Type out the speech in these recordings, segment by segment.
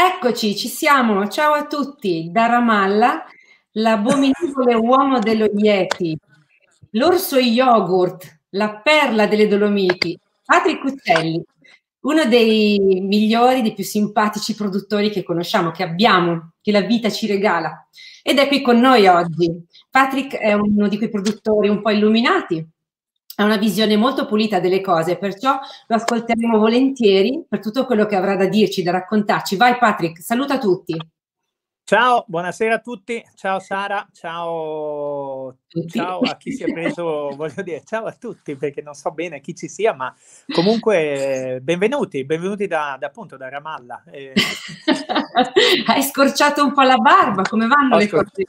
Eccoci, ci siamo. Ciao a tutti. Da Ramallah, l'abominevole uomo dello Yeti, l'orso yogurt, la perla delle Dolomiti, Patrick Uccelli, uno dei migliori, dei più simpatici produttori che conosciamo, che abbiamo, che la vita ci regala. Ed è qui con noi oggi. Patrick è uno di quei produttori un po' illuminati, ha una visione molto pulita delle cose, perciò lo ascolteremo volentieri per tutto quello che avrà da dirci, da raccontarci. Vai Patrick, saluta tutti. Ciao, buonasera a tutti. Ciao Sara, ciao, ciao a chi si è preso, voglio dire, ciao a tutti perché non so bene chi ci sia, ma comunque benvenuti, benvenuti da, da appunto da Ramallah. Eh... Hai scorciato un po' la barba, come vanno Ho le cose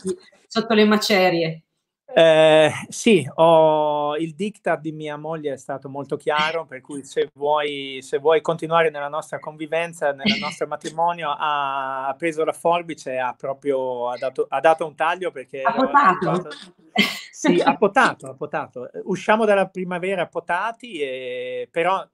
sotto le macerie? Eh, sì, ho, il diktat di mia moglie è stato molto chiaro, per cui se vuoi, se vuoi continuare nella nostra convivenza, nel nostro matrimonio, ha, ha, preso la forbice e ha proprio ha dato, ha dato un taglio perché... Ha potato. Sì, ha potato, ha potato. Usciamo dalla primavera potati, e, però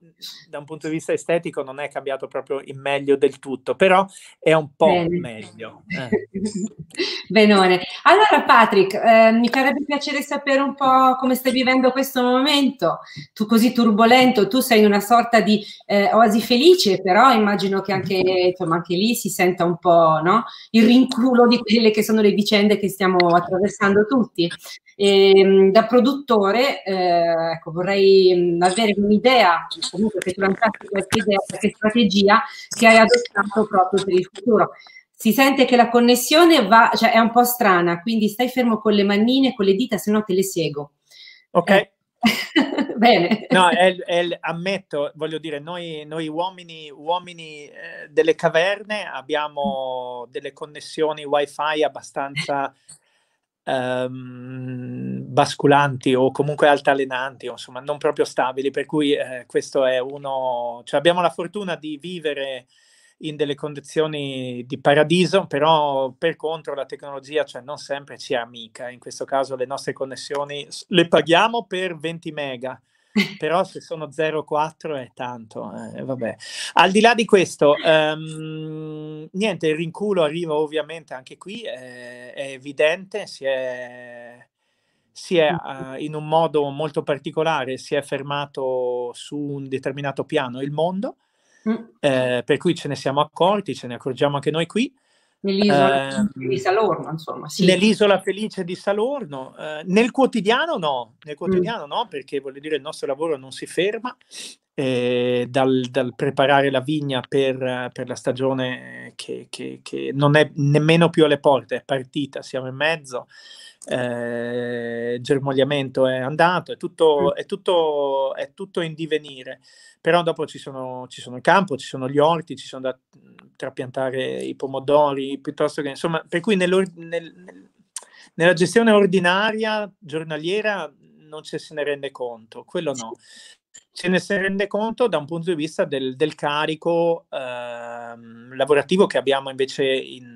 da un punto di vista estetico non è cambiato proprio in meglio del tutto, però è un po' Bene. meglio. Eh. Benone. Allora Patrick, eh, mi farebbe piacere sapere un po' come stai vivendo questo momento. Tu così turbolento, tu sei in una sorta di eh, oasi felice, però immagino che anche, insomma, anche lì si senta un po' no? il rinculo di quelle che sono le vicende che stiamo attraversando tutti. E, ehm, da produttore, eh, ecco, vorrei avere un'idea, comunque che tu lanciassi questa idea, questa strategia che hai adottato proprio per il futuro. Si sente che la connessione va, cioè è un po' strana, quindi stai fermo con le mannine, con le dita, se no te le seguo. Ok. Eh. Bene. No, è, è, ammetto, voglio dire, noi, noi uomini, uomini eh, delle caverne abbiamo delle connessioni wifi abbastanza ehm, basculanti o comunque altalenanti, insomma non proprio stabili, per cui eh, questo è uno, cioè abbiamo la fortuna di vivere in delle condizioni di paradiso, però per contro la tecnologia cioè, non sempre ci è amica, in questo caso le nostre connessioni le paghiamo per 20 mega, però se sono 0,4 è tanto. Eh, vabbè. Al di là di questo, um, niente, il rinculo arriva ovviamente anche qui, è, è evidente, si è, si è uh, in un modo molto particolare, si è fermato su un determinato piano il mondo, mm. eh, per cui ce ne siamo accorti, ce ne accorgiamo anche noi qui. Nell'isola eh, di Salorno, insomma. Sì. Nell'isola felice di Salorno. Eh, nel quotidiano no, nel quotidiano mm. no, perché voglio dire il nostro lavoro non si ferma. Eh, dal, dal, preparare la vigna per, per la stagione che, che, che, non è nemmeno più alle porte, è partita, siamo in mezzo, eh, germogliamento è andato, è tutto, è, tutto, è tutto in divenire. Però dopo ci sono, ci sono il campo, ci sono gli orti, ci sono da trapiantare i pomodori, piuttosto che insomma, per cui nel, nel, nella gestione ordinaria, giornaliera, non ci se ne rende conto, quello no. Ce ne si rende conto da un punto di vista del, del carico eh, lavorativo che abbiamo invece in,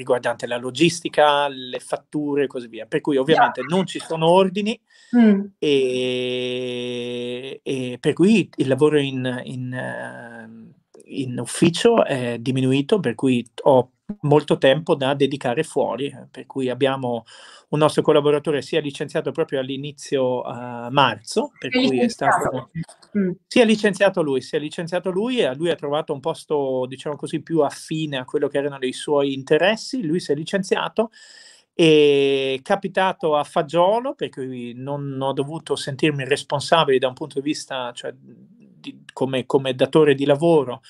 riguardante la logistica, le fatture e così via. Per cui ovviamente non ci sono ordini, Mm. E, e, per cui il lavoro in, in, ehm, in, ufficio è diminuito, per cui ho molto tempo da dedicare fuori, per cui abbiamo un nostro collaboratore si è licenziato proprio all'inizio uh, marzo, per è cui è stato... Mm. Si è licenziato lui, si è licenziato lui e lui ha trovato un posto, diciamo così, più affine a quello che erano i suoi interessi, lui si è licenziato e capitato a fagiolo, per cui non ho dovuto sentirmi responsabile da un punto di vista, cioè, di, come, come, datore di lavoro,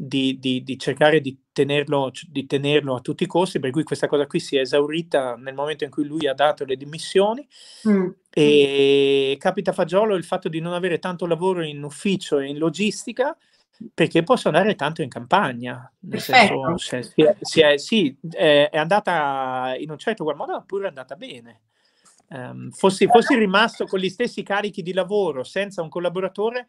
di, di, di cercare di tenerlo, di tenerlo, a tutti i costi, per cui questa cosa qui si è esaurita nel momento in cui lui ha dato le dimissioni. Mm. E capita a fagiolo il fatto di non avere tanto lavoro in ufficio e in logistica perché posso andare tanto in campagna. Nel senso, se, si è, si è, sì, è, andata in un certo qual modo, pure è andata bene. Um, fossi, fossi, rimasto con gli stessi carichi di lavoro senza un collaboratore,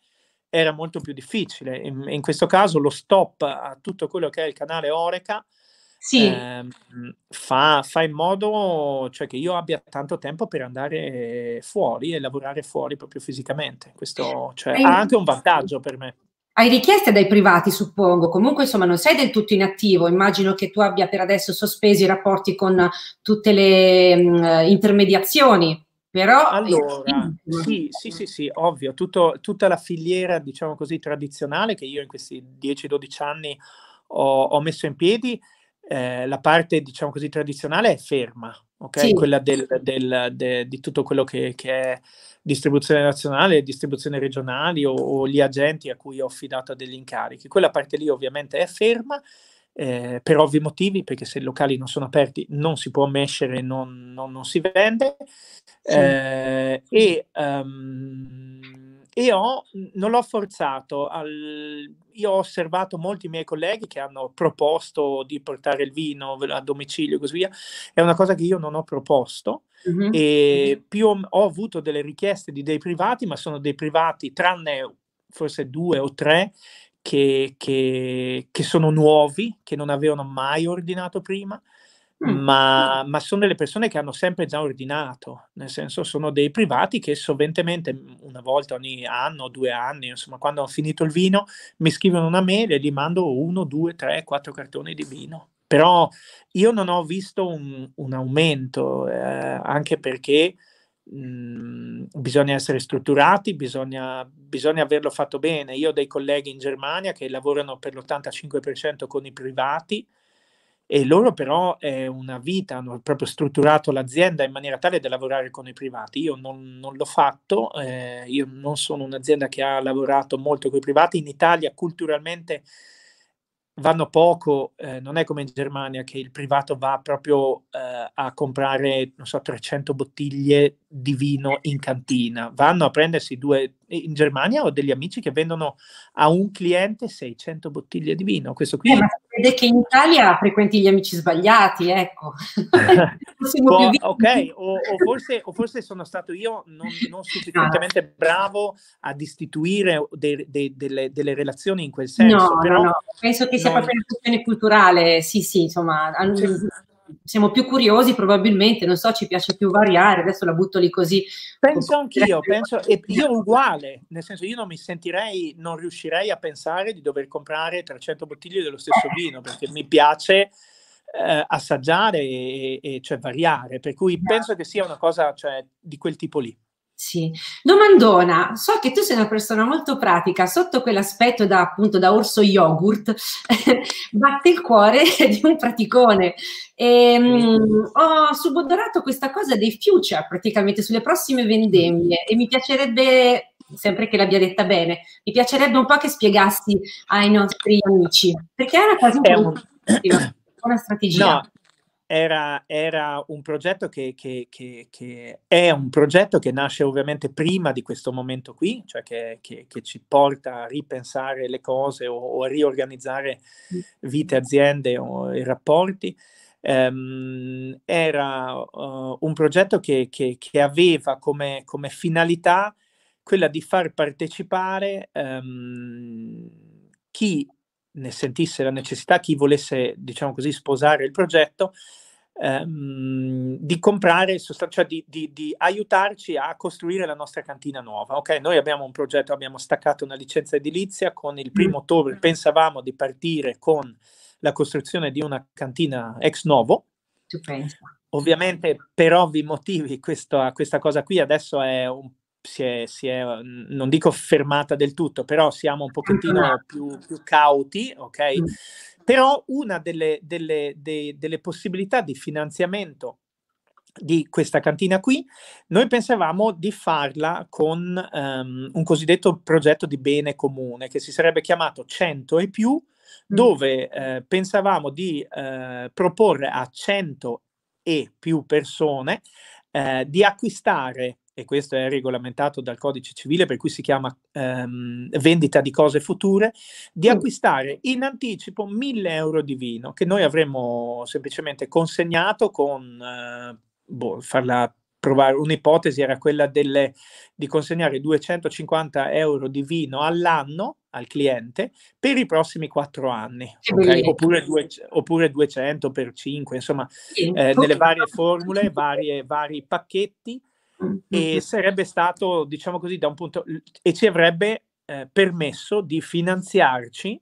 era molto più difficile. In, in questo caso, lo stop a tutto quello che è il canale Oreca. Sì. Ehm, fa, fa, in modo cioè, che io abbia tanto tempo per andare fuori e lavorare fuori proprio fisicamente. Questo cioè, ha anche un vantaggio per me Hai richieste dai privati, suppongo. Comunque, insomma, non sei del tutto inattivo. Immagino che tu abbia per adesso sospesi i rapporti con tutte le mh, intermediazioni. Però allora, sì, sì, sì, sì, ovvio, tutto, tutta la filiera, diciamo così, tradizionale che io in questi 10-12 anni ho, ho, messo in piedi, eh, la parte, diciamo così, tradizionale è ferma, ok? Sì. Quella del, del, de, di tutto quello che, che, è distribuzione nazionale, distribuzione regionali o, o, gli agenti a cui ho affidato degli incarichi. Quella parte lì ovviamente è ferma eh, per ovvi motivi, perché se i locali non sono aperti non si può mescere, non, non, non si vende. Sì. Eh, e, um, e ho, non l'ho forzato, al, io ho osservato molti miei colleghi che hanno proposto di portare il vino a domicilio e così via, è una cosa che io non ho proposto. Mm-hmm. E più ho, ho avuto delle richieste di dei privati, ma sono dei privati, tranne forse due o tre, che, che, che, sono nuovi, che non avevano mai ordinato prima, mm. ma, ma, sono delle persone che hanno sempre già ordinato, nel senso sono dei privati che sovventemente una volta ogni anno, due anni, insomma quando ho finito il vino, mi scrivono una mail e gli mando uno, due, tre, quattro cartoni di vino. Però io non ho visto un, un aumento, eh, anche perché Mhmm, bisogna essere strutturati, bisogna, bisogna, averlo fatto bene. Io ho dei colleghi in Germania che lavorano per l'85% con i privati e loro però è una vita, hanno proprio strutturato l'azienda in maniera tale da lavorare con i privati. Io non, non l'ho fatto, eh, io non sono un'azienda che ha lavorato molto con i privati. In Italia culturalmente vanno poco, eh, non è come in Germania che il privato va proprio eh, a comprare, non so, 300 bottiglie di vino in cantina, vanno a prendersi due, in Germania ho degli amici che vendono a un cliente 600 bottiglie di vino, questo qui... Eh, ma vede che in Italia frequenti gli amici sbagliati, ecco. Può, ok, o, o, forse, o, forse, sono stato io non, non sufficientemente no. bravo ad istituire de, de, delle, delle, relazioni in quel senso. No, però no, no. penso che sia proprio una questione culturale, sì, sì, insomma... Sì siamo più curiosi probabilmente, non so, ci piace più variare, adesso la butto lì così. Penso anch'io, penso, e io uguale, nel senso io non mi sentirei, non riuscirei a pensare di dover comprare 300 bottiglie dello stesso vino, perché mi piace eh, assaggiare e, e, cioè variare, per cui penso che sia una cosa cioè, di quel tipo lì. Sì. Domandona, so che tu sei una persona molto pratica, sotto quell'aspetto da appunto da orso yogurt, batte il cuore di un praticone. E, um, ho subodorato questa cosa dei future praticamente sulle prossime vendemmie e mi piacerebbe, sempre che l'abbia detta bene, mi piacerebbe un po' che spiegassi ai nostri amici, perché è una cosa importante, una strategia. No, era, era, un progetto che, che, che, che, è un progetto che nasce ovviamente prima di questo momento qui, cioè che, ci porta a ripensare le cose o, o a riorganizzare vite, aziende o i rapporti. Um, era uh, un progetto che, aveva come, come, finalità quella di far partecipare um, chi ne sentisse la necessità, chi volesse, diciamo così, sposare il progetto, ehm, di comprare, cioè di, di, di, aiutarci a costruire la nostra cantina nuova. Ok, noi abbiamo un progetto, abbiamo staccato una licenza edilizia, con il primo mm. ottobre pensavamo di partire con la costruzione di una cantina ex novo. Ovviamente per ovvi motivi questa, questa cosa qui adesso è un si è, si è, non dico fermata del tutto, però siamo un pochettino più, più cauti, ok? Mm. Però una delle, delle, de, delle possibilità di finanziamento di questa cantina qui, noi pensavamo di farla con um, un cosiddetto progetto di bene comune che si sarebbe chiamato 100 e più, mm. dove eh, pensavamo di eh, proporre a 100 e più persone eh, di acquistare e questo è regolamentato dal codice civile, per cui si chiama ehm, vendita di cose future, di acquistare in anticipo 1000 euro di vino che noi avremmo semplicemente consegnato con, eh, boh, farla provare, un'ipotesi era quella delle, di consegnare 250 euro di vino all'anno al cliente per i prossimi quattro anni, okay? oppure, due, oppure, 200 per 5, insomma, eh, nelle varie formule, varie, vari pacchetti e sarebbe stato, diciamo così, da un punto e ci avrebbe eh, permesso di finanziarci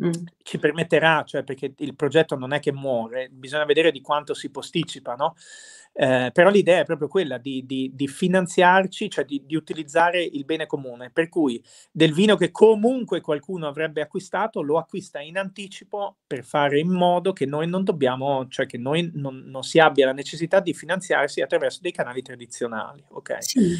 Mm. ci permetterà, cioè perché il progetto non è che muore, bisogna vedere di quanto si posticipa, no? Eh, però l'idea è proprio quella di, di, di finanziarci, cioè di, di, utilizzare il bene comune, per cui del vino che comunque qualcuno avrebbe acquistato lo acquista in anticipo per fare in modo che noi non dobbiamo, cioè che noi non, non si abbia la necessità di finanziarsi attraverso dei canali tradizionali. Ok. Sì.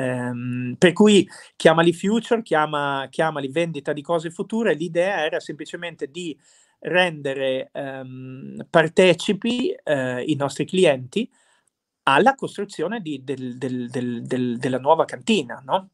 Um, per cui chiamali future, chiama, chiamali vendita di cose future, l'idea era semplicemente di rendere um, partecipi uh, i nostri clienti alla costruzione di, del, del, del, della nuova cantina, no?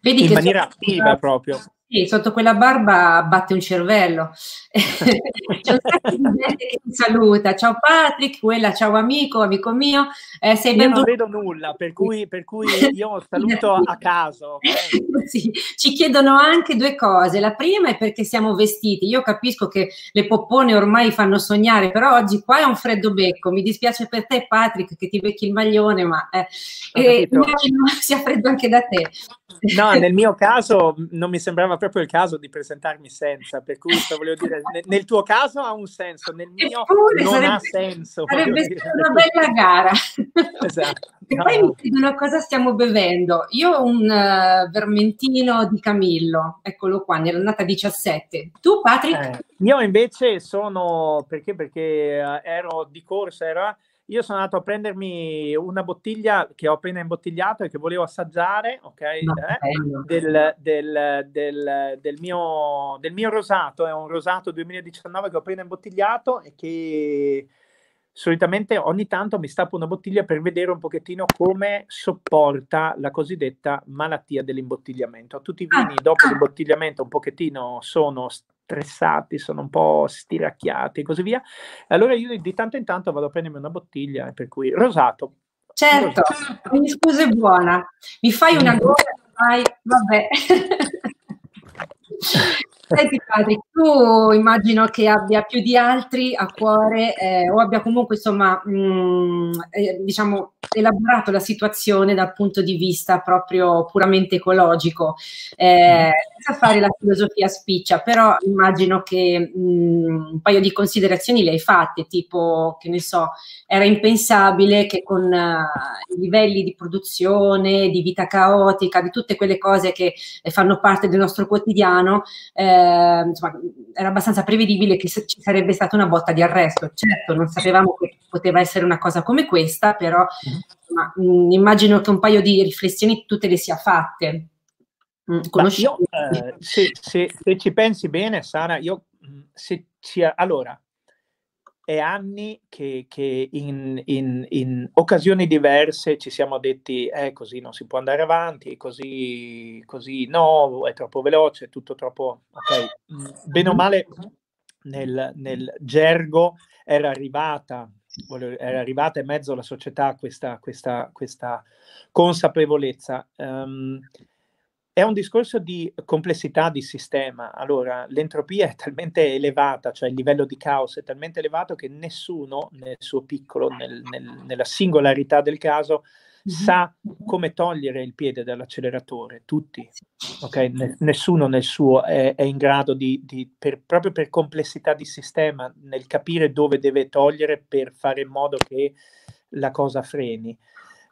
Vedi in maniera attiva proprio. Sì, sotto quella barba batte un cervello. C'è un sacco di gente che ti saluta. Ciao Patrick, quella ciao amico, amico mio. Eh, sei io non vedo nulla, per cui, per cui io saluto a caso. Okay? Sì. Ci chiedono anche due cose. La prima è perché siamo vestiti. Io capisco che le poppone ormai fanno sognare, però oggi qua è un freddo becco. Mi dispiace per te Patrick che ti becchi il maglione, ma eh, eh, immagino sia freddo anche da te. No, nel mio caso non mi sembrava proprio il caso di presentarmi senza, per cui volevo dire, nel, tuo caso ha un senso, nel mio Eppure, non sarebbe, ha senso. Sarebbe stata una bella gara. Esatto. E no. poi mi chiedono cosa stiamo bevendo. Io ho un uh, vermentino di Camillo, eccolo qua, nell'annata 17. Tu, Patrick? Eh, io invece sono, perché? Perché uh, ero di corsa, era io sono andato a prendermi una bottiglia che ho appena imbottigliato e che volevo assaggiare, ok? Eh, del, del, del, del, mio, del mio rosato, è un rosato 2019 che ho appena imbottigliato e che solitamente ogni tanto mi stappo una bottiglia per vedere un pochettino come sopporta la cosiddetta malattia dell'imbottigliamento. Tutti i vini ah. dopo l'imbottigliamento un pochettino sono stressati, sono un po' stiracchiati e così via. Allora io di tanto in tanto vado a prendermi una bottiglia, per cui rosato. Certo, rosato. ogni scusa è buona. Mi fai una gola, vai, vabbè. Senti Patrick, tu immagino che abbia più di altri a cuore eh, o abbia comunque insomma mh, mm, eh, diciamo elaborato la situazione dal punto di vista proprio puramente ecologico, eh, senza fare la filosofia spiccia, però immagino che mh, mm, un paio di considerazioni le hai fatte, tipo che ne so, era impensabile che con uh, i livelli di produzione, di vita caotica, di tutte quelle cose che eh, fanno parte del nostro quotidiano, eh, insomma, era abbastanza prevedibile che ci sarebbe stata una botta di arresto. Certo, non sapevamo che poteva essere una cosa come questa, però insomma, mh, mm, immagino che un paio di riflessioni tutte le sia fatte. Mm, io, eh, se, se, se, ci pensi bene, Sara, io mm, se ci, allora è anni che, che in, in, in, occasioni diverse ci siamo detti eh, così non si può andare avanti, così, così no, è troppo veloce, è tutto troppo... Ok, bene o male nel, nel gergo era arrivata, era arrivata in mezzo alla società questa, questa, questa consapevolezza. Um, è un discorso di complessità di sistema. Allora, l'entropia è talmente elevata, cioè il livello di caos è talmente elevato che nessuno nel suo piccolo, nel, nel, nella singolarità del caso, mm-hmm. sa come togliere il piede dall'acceleratore. Tutti, ok? nessuno nel suo è, è in grado di, di per, proprio per complessità di sistema, nel capire dove deve togliere per fare in modo che la cosa freni.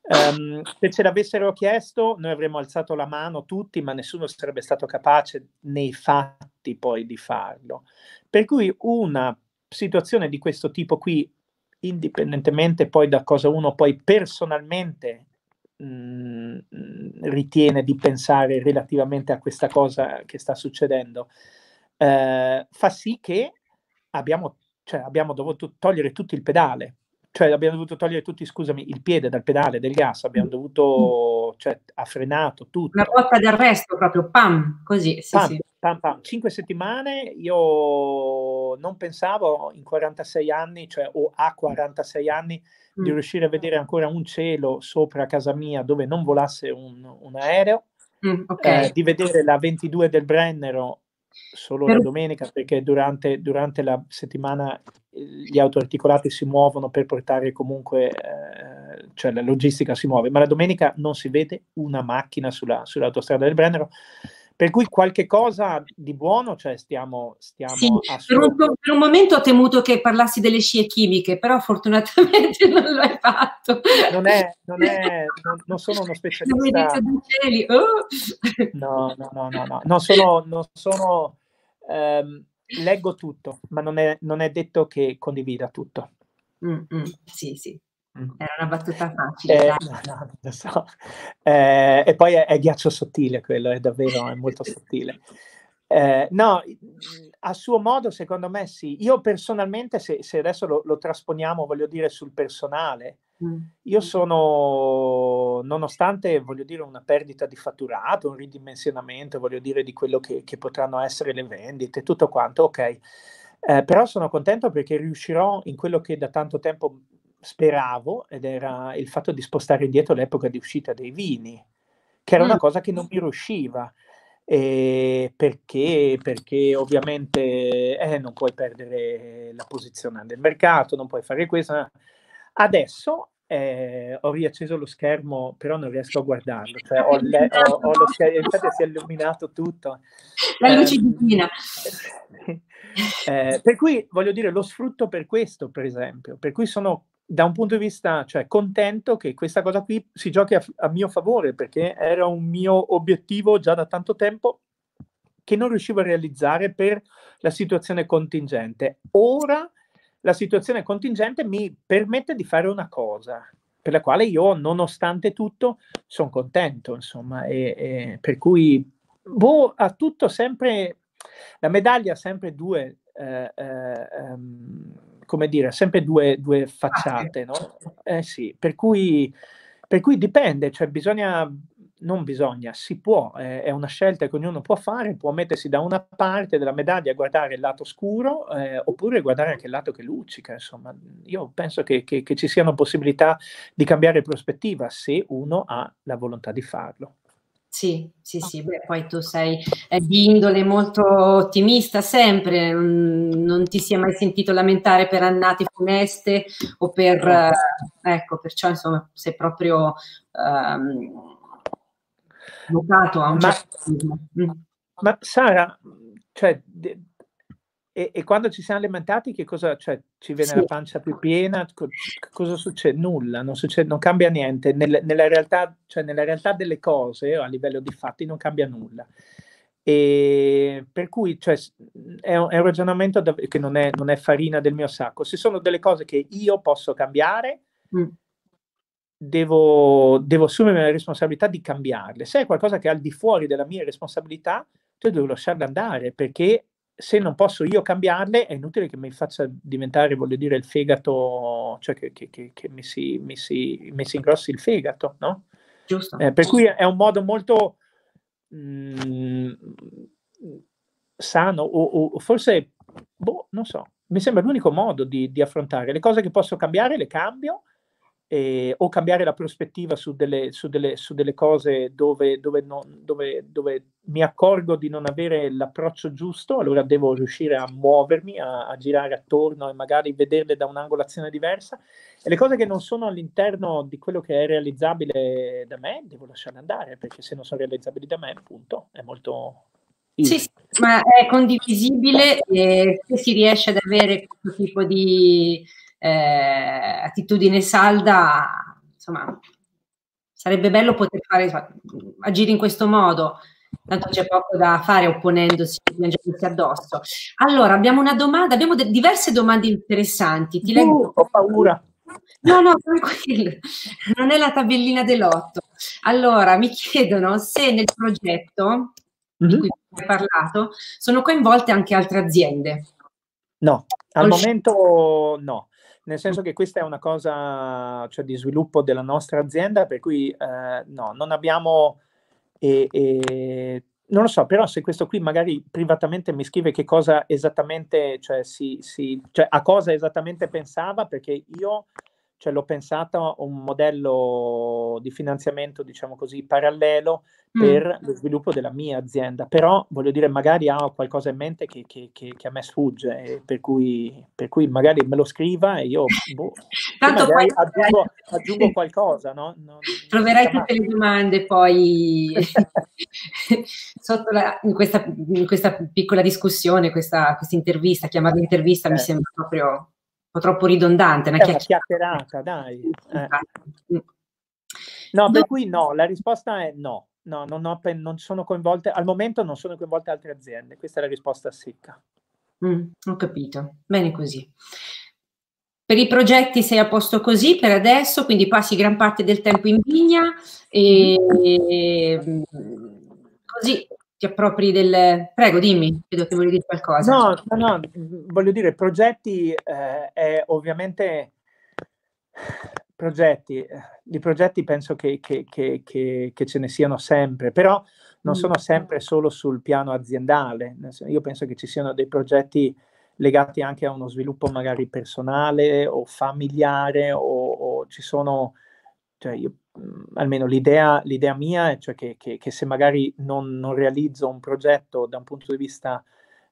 Um, se ce l'avessero chiesto, noi avremmo alzato la mano tutti, ma nessuno sarebbe stato capace nei fatti poi di farlo. Per cui una situazione di questo tipo qui, indipendentemente poi da cosa uno poi personalmente mh, mm, ritiene di pensare relativamente a questa cosa che sta succedendo, eh, fa sì che abbiamo, cioè, abbiamo dovuto togliere tutto il pedale cioè abbiamo dovuto togliere tutti, scusami, il piede dal pedale del gas, abbiamo dovuto, cioè ha frenato tutto. Una botta d'arresto proprio, pam, così, sì, pam, sì. Pam, pam. Cinque settimane, io non pensavo in 46 anni, cioè o a 46 anni, mm. di riuscire a vedere ancora un cielo sopra casa mia dove non volasse un, un aereo, mm, okay. eh, di vedere la 22 del Brennero solo per... la domenica perché durante, durante, la settimana gli autoarticolati si muovono per portare comunque, eh, cioè la logistica si muove, ma la domenica non si vede una macchina sulla, sull'autostrada del Brennero. Per cui qualche cosa di buono, cioè stiamo... stiamo sì, per, un, per, un, momento ho temuto che parlassi delle scie chimiche, però fortunatamente non lo hai fatto. Non, è, non, è, non, non sono uno specialista... Oh. No, no, no, no, no, non sono... Non sono ehm, leggo tutto, ma non è, non è detto che condivida tutto. Mm, mm, sì, sì. Era una battuta facile. Eh, no, no, so. Eh, e poi è, è, ghiaccio sottile quello, è davvero è molto sottile. Eh, no, a suo modo, secondo me sì. Io personalmente, se, se adesso lo, lo, trasponiamo, voglio dire, sul personale, mm. io sono, nonostante, voglio dire, una perdita di fatturato, un ridimensionamento, voglio dire, di quello che, che potranno essere le vendite, tutto quanto, ok. Eh, però sono contento perché riuscirò in quello che da tanto tempo speravo, ed era il fatto di spostare indietro l'epoca di uscita dei vini, che era una mm. cosa che non mi riusciva. Eh, perché? Perché ovviamente eh, non puoi perdere la posizione del mercato, non puoi fare questo. Adesso eh, ho riacceso lo schermo, però non riesco a guardarlo. Cioè, ho, le, ho, ho lo schermo, infatti si è illuminato tutto. La luce eh, divina. Eh, per cui voglio dire, lo sfrutto per questo, per esempio. Per cui sono da un punto di vista, cioè contento che questa cosa qui si giochi a, a, mio favore, perché era un mio obiettivo già da tanto tempo che non riuscivo a realizzare per la situazione contingente. Ora la situazione contingente mi permette di fare una cosa per la quale io, nonostante tutto, sono contento, insomma, e, e per cui boh, ha tutto sempre, la medaglia ha sempre due, eh, eh, um, come dire, sempre due, due facciate, no? Eh sì, per cui, per cui dipende, cioè bisogna, non bisogna, si può, eh, è una scelta che ognuno può fare, può mettersi da una parte della medaglia a guardare il lato scuro eh, oppure guardare anche il lato che luccica, insomma, io penso che, che, che ci siano possibilità di cambiare prospettiva se uno ha la volontà di farlo. Sì, sì, sì, beh, poi tu sei eh, di indole molto ottimista sempre, non, non ti si è mai sentito lamentare per annate funeste o per, eh, ecco, perciò insomma sei proprio ehm, votato a un ma, certo mm. Ma Sara, cioè, e, e, quando ci siamo alimentati, che cosa, cioè, ci viene sì. la pancia più piena? Co- cosa succede? Nulla, non, succede, non cambia niente. Nel, nella, realtà, cioè, nella realtà delle cose, a livello di fatti, non cambia nulla. E per cui cioè, è, un, è, un, ragionamento da, che non è, non è, farina del mio sacco. Se sono delle cose che io posso cambiare, mm. devo, devo assumermi la responsabilità di cambiarle. Se è qualcosa che è al di fuori della mia responsabilità, io devo lasciarle andare perché se non posso io cambiarle, è inutile che mi faccia diventare, voglio dire, il fegato, cioè che, che, che, che mi, si, mi, si, mi, si, ingrossi il fegato, no? Giusto. Eh, per cui è un modo molto mh, mm, sano, o, o, forse, boh, non so, mi sembra l'unico modo di, di affrontare. Le cose che posso cambiare le cambio, eh, o cambiare la prospettiva su delle, su delle, su delle cose dove, dove, non, dove, dove, mi accorgo di non avere l'approccio giusto, allora devo riuscire a muovermi, a, a, girare attorno e magari vederle da un'angolazione diversa. E le cose che non sono all'interno di quello che è realizzabile da me, devo lasciarle andare, perché se non sono realizzabili da me, appunto, è molto... Sì, sì, ma è condivisibile se si riesce ad avere questo tipo di eh, attitudine salda, insomma, sarebbe bello poter fare, agire in questo modo. Tanto c'è poco da fare opponendosi, piangendosi addosso. Allora, abbiamo una domanda, abbiamo de- diverse domande interessanti. Ti leggo. Uh, ho paura. No, no, tranquillo, non è la tabellina dell'otto. Allora, mi chiedono se nel progetto mm-hmm. di mhm. cui hai parlato sono coinvolte anche altre aziende. No, al momento no nel senso che questa è una cosa cioè, di sviluppo della nostra azienda, per cui eh, no, non abbiamo... E, e, non lo so, però se questo qui magari privatamente mi scrive che cosa esattamente, cioè, si, si, cioè a cosa esattamente pensava, perché io cioè l'ho pensato un modello di finanziamento, diciamo così, parallelo mm. per mm. lo sviluppo della mia azienda, però voglio dire, magari ha qualcosa in mente che, che, che, che a me sfugge, per cui, per, cui, magari me lo scriva e io boh, Tanto poi aggiungo, aggiungo, qualcosa, no? Non, Troverai tutte le domande poi la, in, questa, in, questa, piccola discussione, questa, questa intervista, chiamata intervista, eh. mi sembra proprio po' troppo ridondante. Una, una chiacchierata, dai. Eh. No, per cui no, la risposta è no. No, non, ho, non, sono coinvolte, al momento non sono coinvolte altre aziende, questa è la risposta secca. Mm, ho capito, bene così. Per i progetti sei a posto così per adesso, quindi passi gran parte del tempo in vigna e, e mm, così ti appropri del... Prego, dimmi, vedo che volevi dire qualcosa. No, no, no, voglio dire, progetti eh, è ovviamente... Progetti, di progetti penso che, che, che, che, ce ne siano sempre, però non mm. sono sempre solo sul piano aziendale. Io penso che ci siano dei progetti legati anche a uno sviluppo magari personale o familiare o, o ci sono, cioè io almeno l'idea, l'idea mia è cioè che, che, che se magari non, non, realizzo un progetto da un punto di vista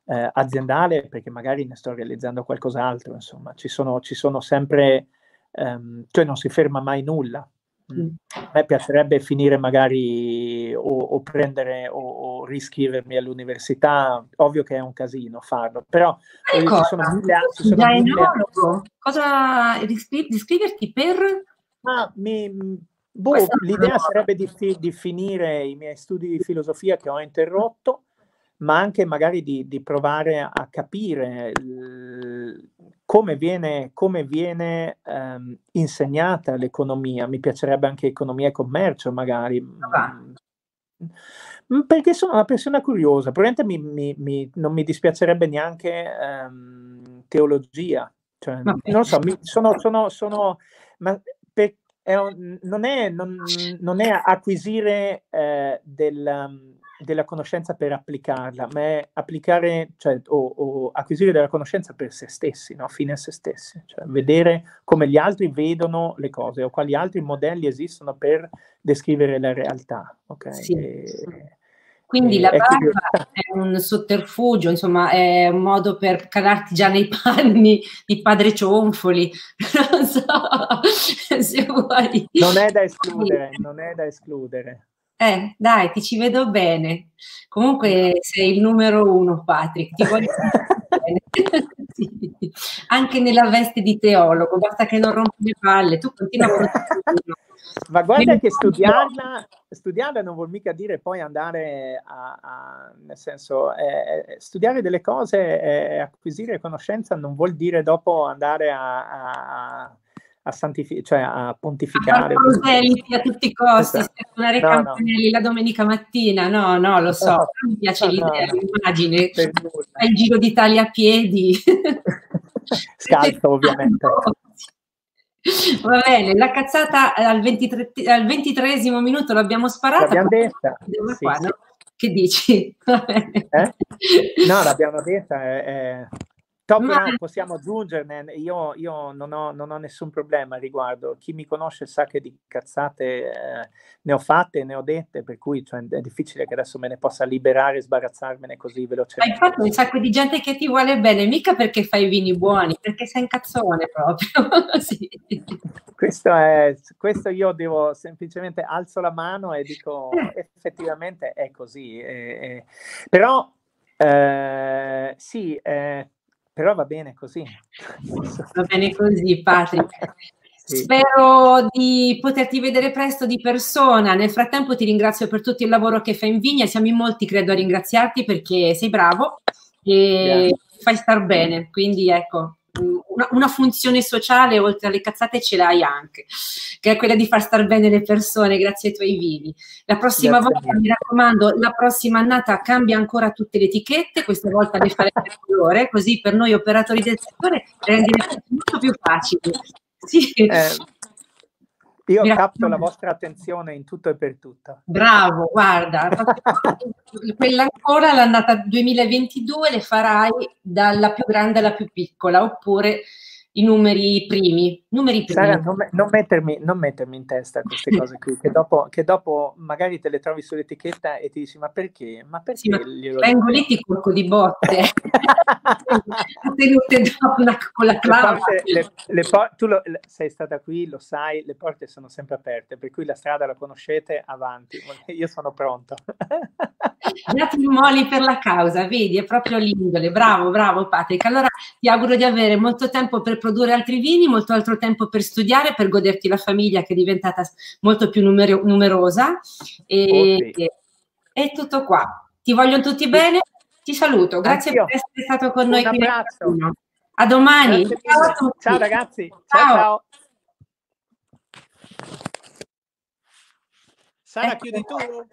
eh, aziendale, perché magari ne sto realizzando qualcos'altro, insomma, ci sono, ci sono sempre, ehm, cioè non si ferma mai nulla. Mm. A me piacerebbe finire magari o, o prendere o, o, riscrivermi all'università, ovvio che è un casino farlo, però eh, ci sono mille, ci sono mille... Cosa riscriverti per? Ma mi, Boh, l'idea sarebbe di, fi- di, finire i miei studi di filosofia che ho interrotto, ma anche magari di, di provare a capire l- come viene, come viene um, insegnata l'economia. Mi piacerebbe anche economia e commercio, magari. Ah. Mm, perché sono una persona curiosa, probabilmente mi, mi, mi, non mi dispiacerebbe neanche um, teologia. Cioè, non lo so, sono, sono, sono ma è un, non, è, non, non, è, acquisire eh, del, della conoscenza per applicarla, ma è applicare, cioè, o, o, acquisire della conoscenza per se stessi, no? fine a se stessi, cioè vedere come gli altri vedono le cose o quali altri modelli esistono per descrivere la realtà. Okay? Sì. E, quindi la barba è un sotterfugio, insomma, è un modo per calarti già nei panni di padre Cionfoli. Non so se vuoi. Non è da escludere, non è da escludere. Eh, dai, ti ci vedo bene. Comunque sei il numero uno, Patrick. Ti voglio bene. sì. Anche nella veste di teologo, basta che non rompi le palle. Tu continua a Ma guarda che studiarla, studiarla, non vuol mica dire poi andare a, a nel senso, eh, studiare delle cose e acquisire conoscenza non vuol dire dopo andare a, a a, santifi- cioè a pontificare. A, a tutti i costi, esatto. suonare no, campanelli no. la domenica mattina, no, no, lo so, no, mi piace l'idea, l'immagine, fai il giro d'Italia a piedi. Scalzo ovviamente. Va bene, la cazzata al, 23, al ventitresimo minuto l'abbiamo sparata. L'abbiamo detta. Sì, qua, sì. No? Che dici? Eh? No, l'abbiamo detta. È, è... Top Ma... possiamo aggiungerne, io, io non, ho, non, ho, nessun problema al riguardo, chi mi conosce sa che di cazzate eh, ne ho fatte, ne ho dette, per cui cioè, è difficile che adesso me ne possa liberare e sbarazzarmene così velocemente. Hai fatto un sacco di gente che ti vuole bene, mica perché fai vini buoni, perché sei un cazzone proprio. sì. questo, è, questo io devo semplicemente alzo la mano e dico eh. effettivamente è così. Eh, eh. Però eh, sì, eh, però va bene così. Va bene così, Patrick. Sì. Spero di poterti vedere presto di persona. Nel frattempo ti ringrazio per tutto il lavoro che fai in Vigna. Siamo in molti, credo, a ringraziarti perché sei bravo e Grazie. fai star bene. Quindi ecco, una, una, funzione sociale oltre alle cazzate ce l'hai anche, che è quella di far star bene le persone grazie ai tuoi vini. La prossima grazie volta, mi raccomando, la prossima annata cambia ancora tutte le etichette, questa volta le faremo per colore, così per noi operatori del settore rende molto più facile. Sì. Eh, io capto la vostra attenzione in tutto e per tutto. Bravo, guarda, quella ancora l'annata 2022 le farai dalla più grande alla più piccola, oppure i numeri primi. Numeri primi. Sara, non, non, mettermi, non, mettermi, in testa queste cose qui, che dopo, che dopo, magari te le trovi sull'etichetta e ti dici ma perché? Ma perché? Sì, ma vengo lì ti colco di botte. tenute dopo una, con la clava. Le, le, le tu lo, sei stata qui, lo sai, le porte sono sempre aperte, per cui la strada la conoscete, avanti. Io sono pronto. Grazie Moli per la causa, vedi, è proprio l'indole. Bravo, bravo Patrick. Allora ti auguro di avere molto tempo per produrre altri vini, molto altro tempo per studiare, per goderti la famiglia che è diventata molto più numero- numerosa. E, oh, sì. e, tutto qua. Ti voglio tutti bene, ti saluto. Grazie Anch'io. per essere stato con noi. Un abbraccio. A domani. Ciao, ciao ragazzi. ciao. ciao. ciao. Sara, ecco. chiudi tu.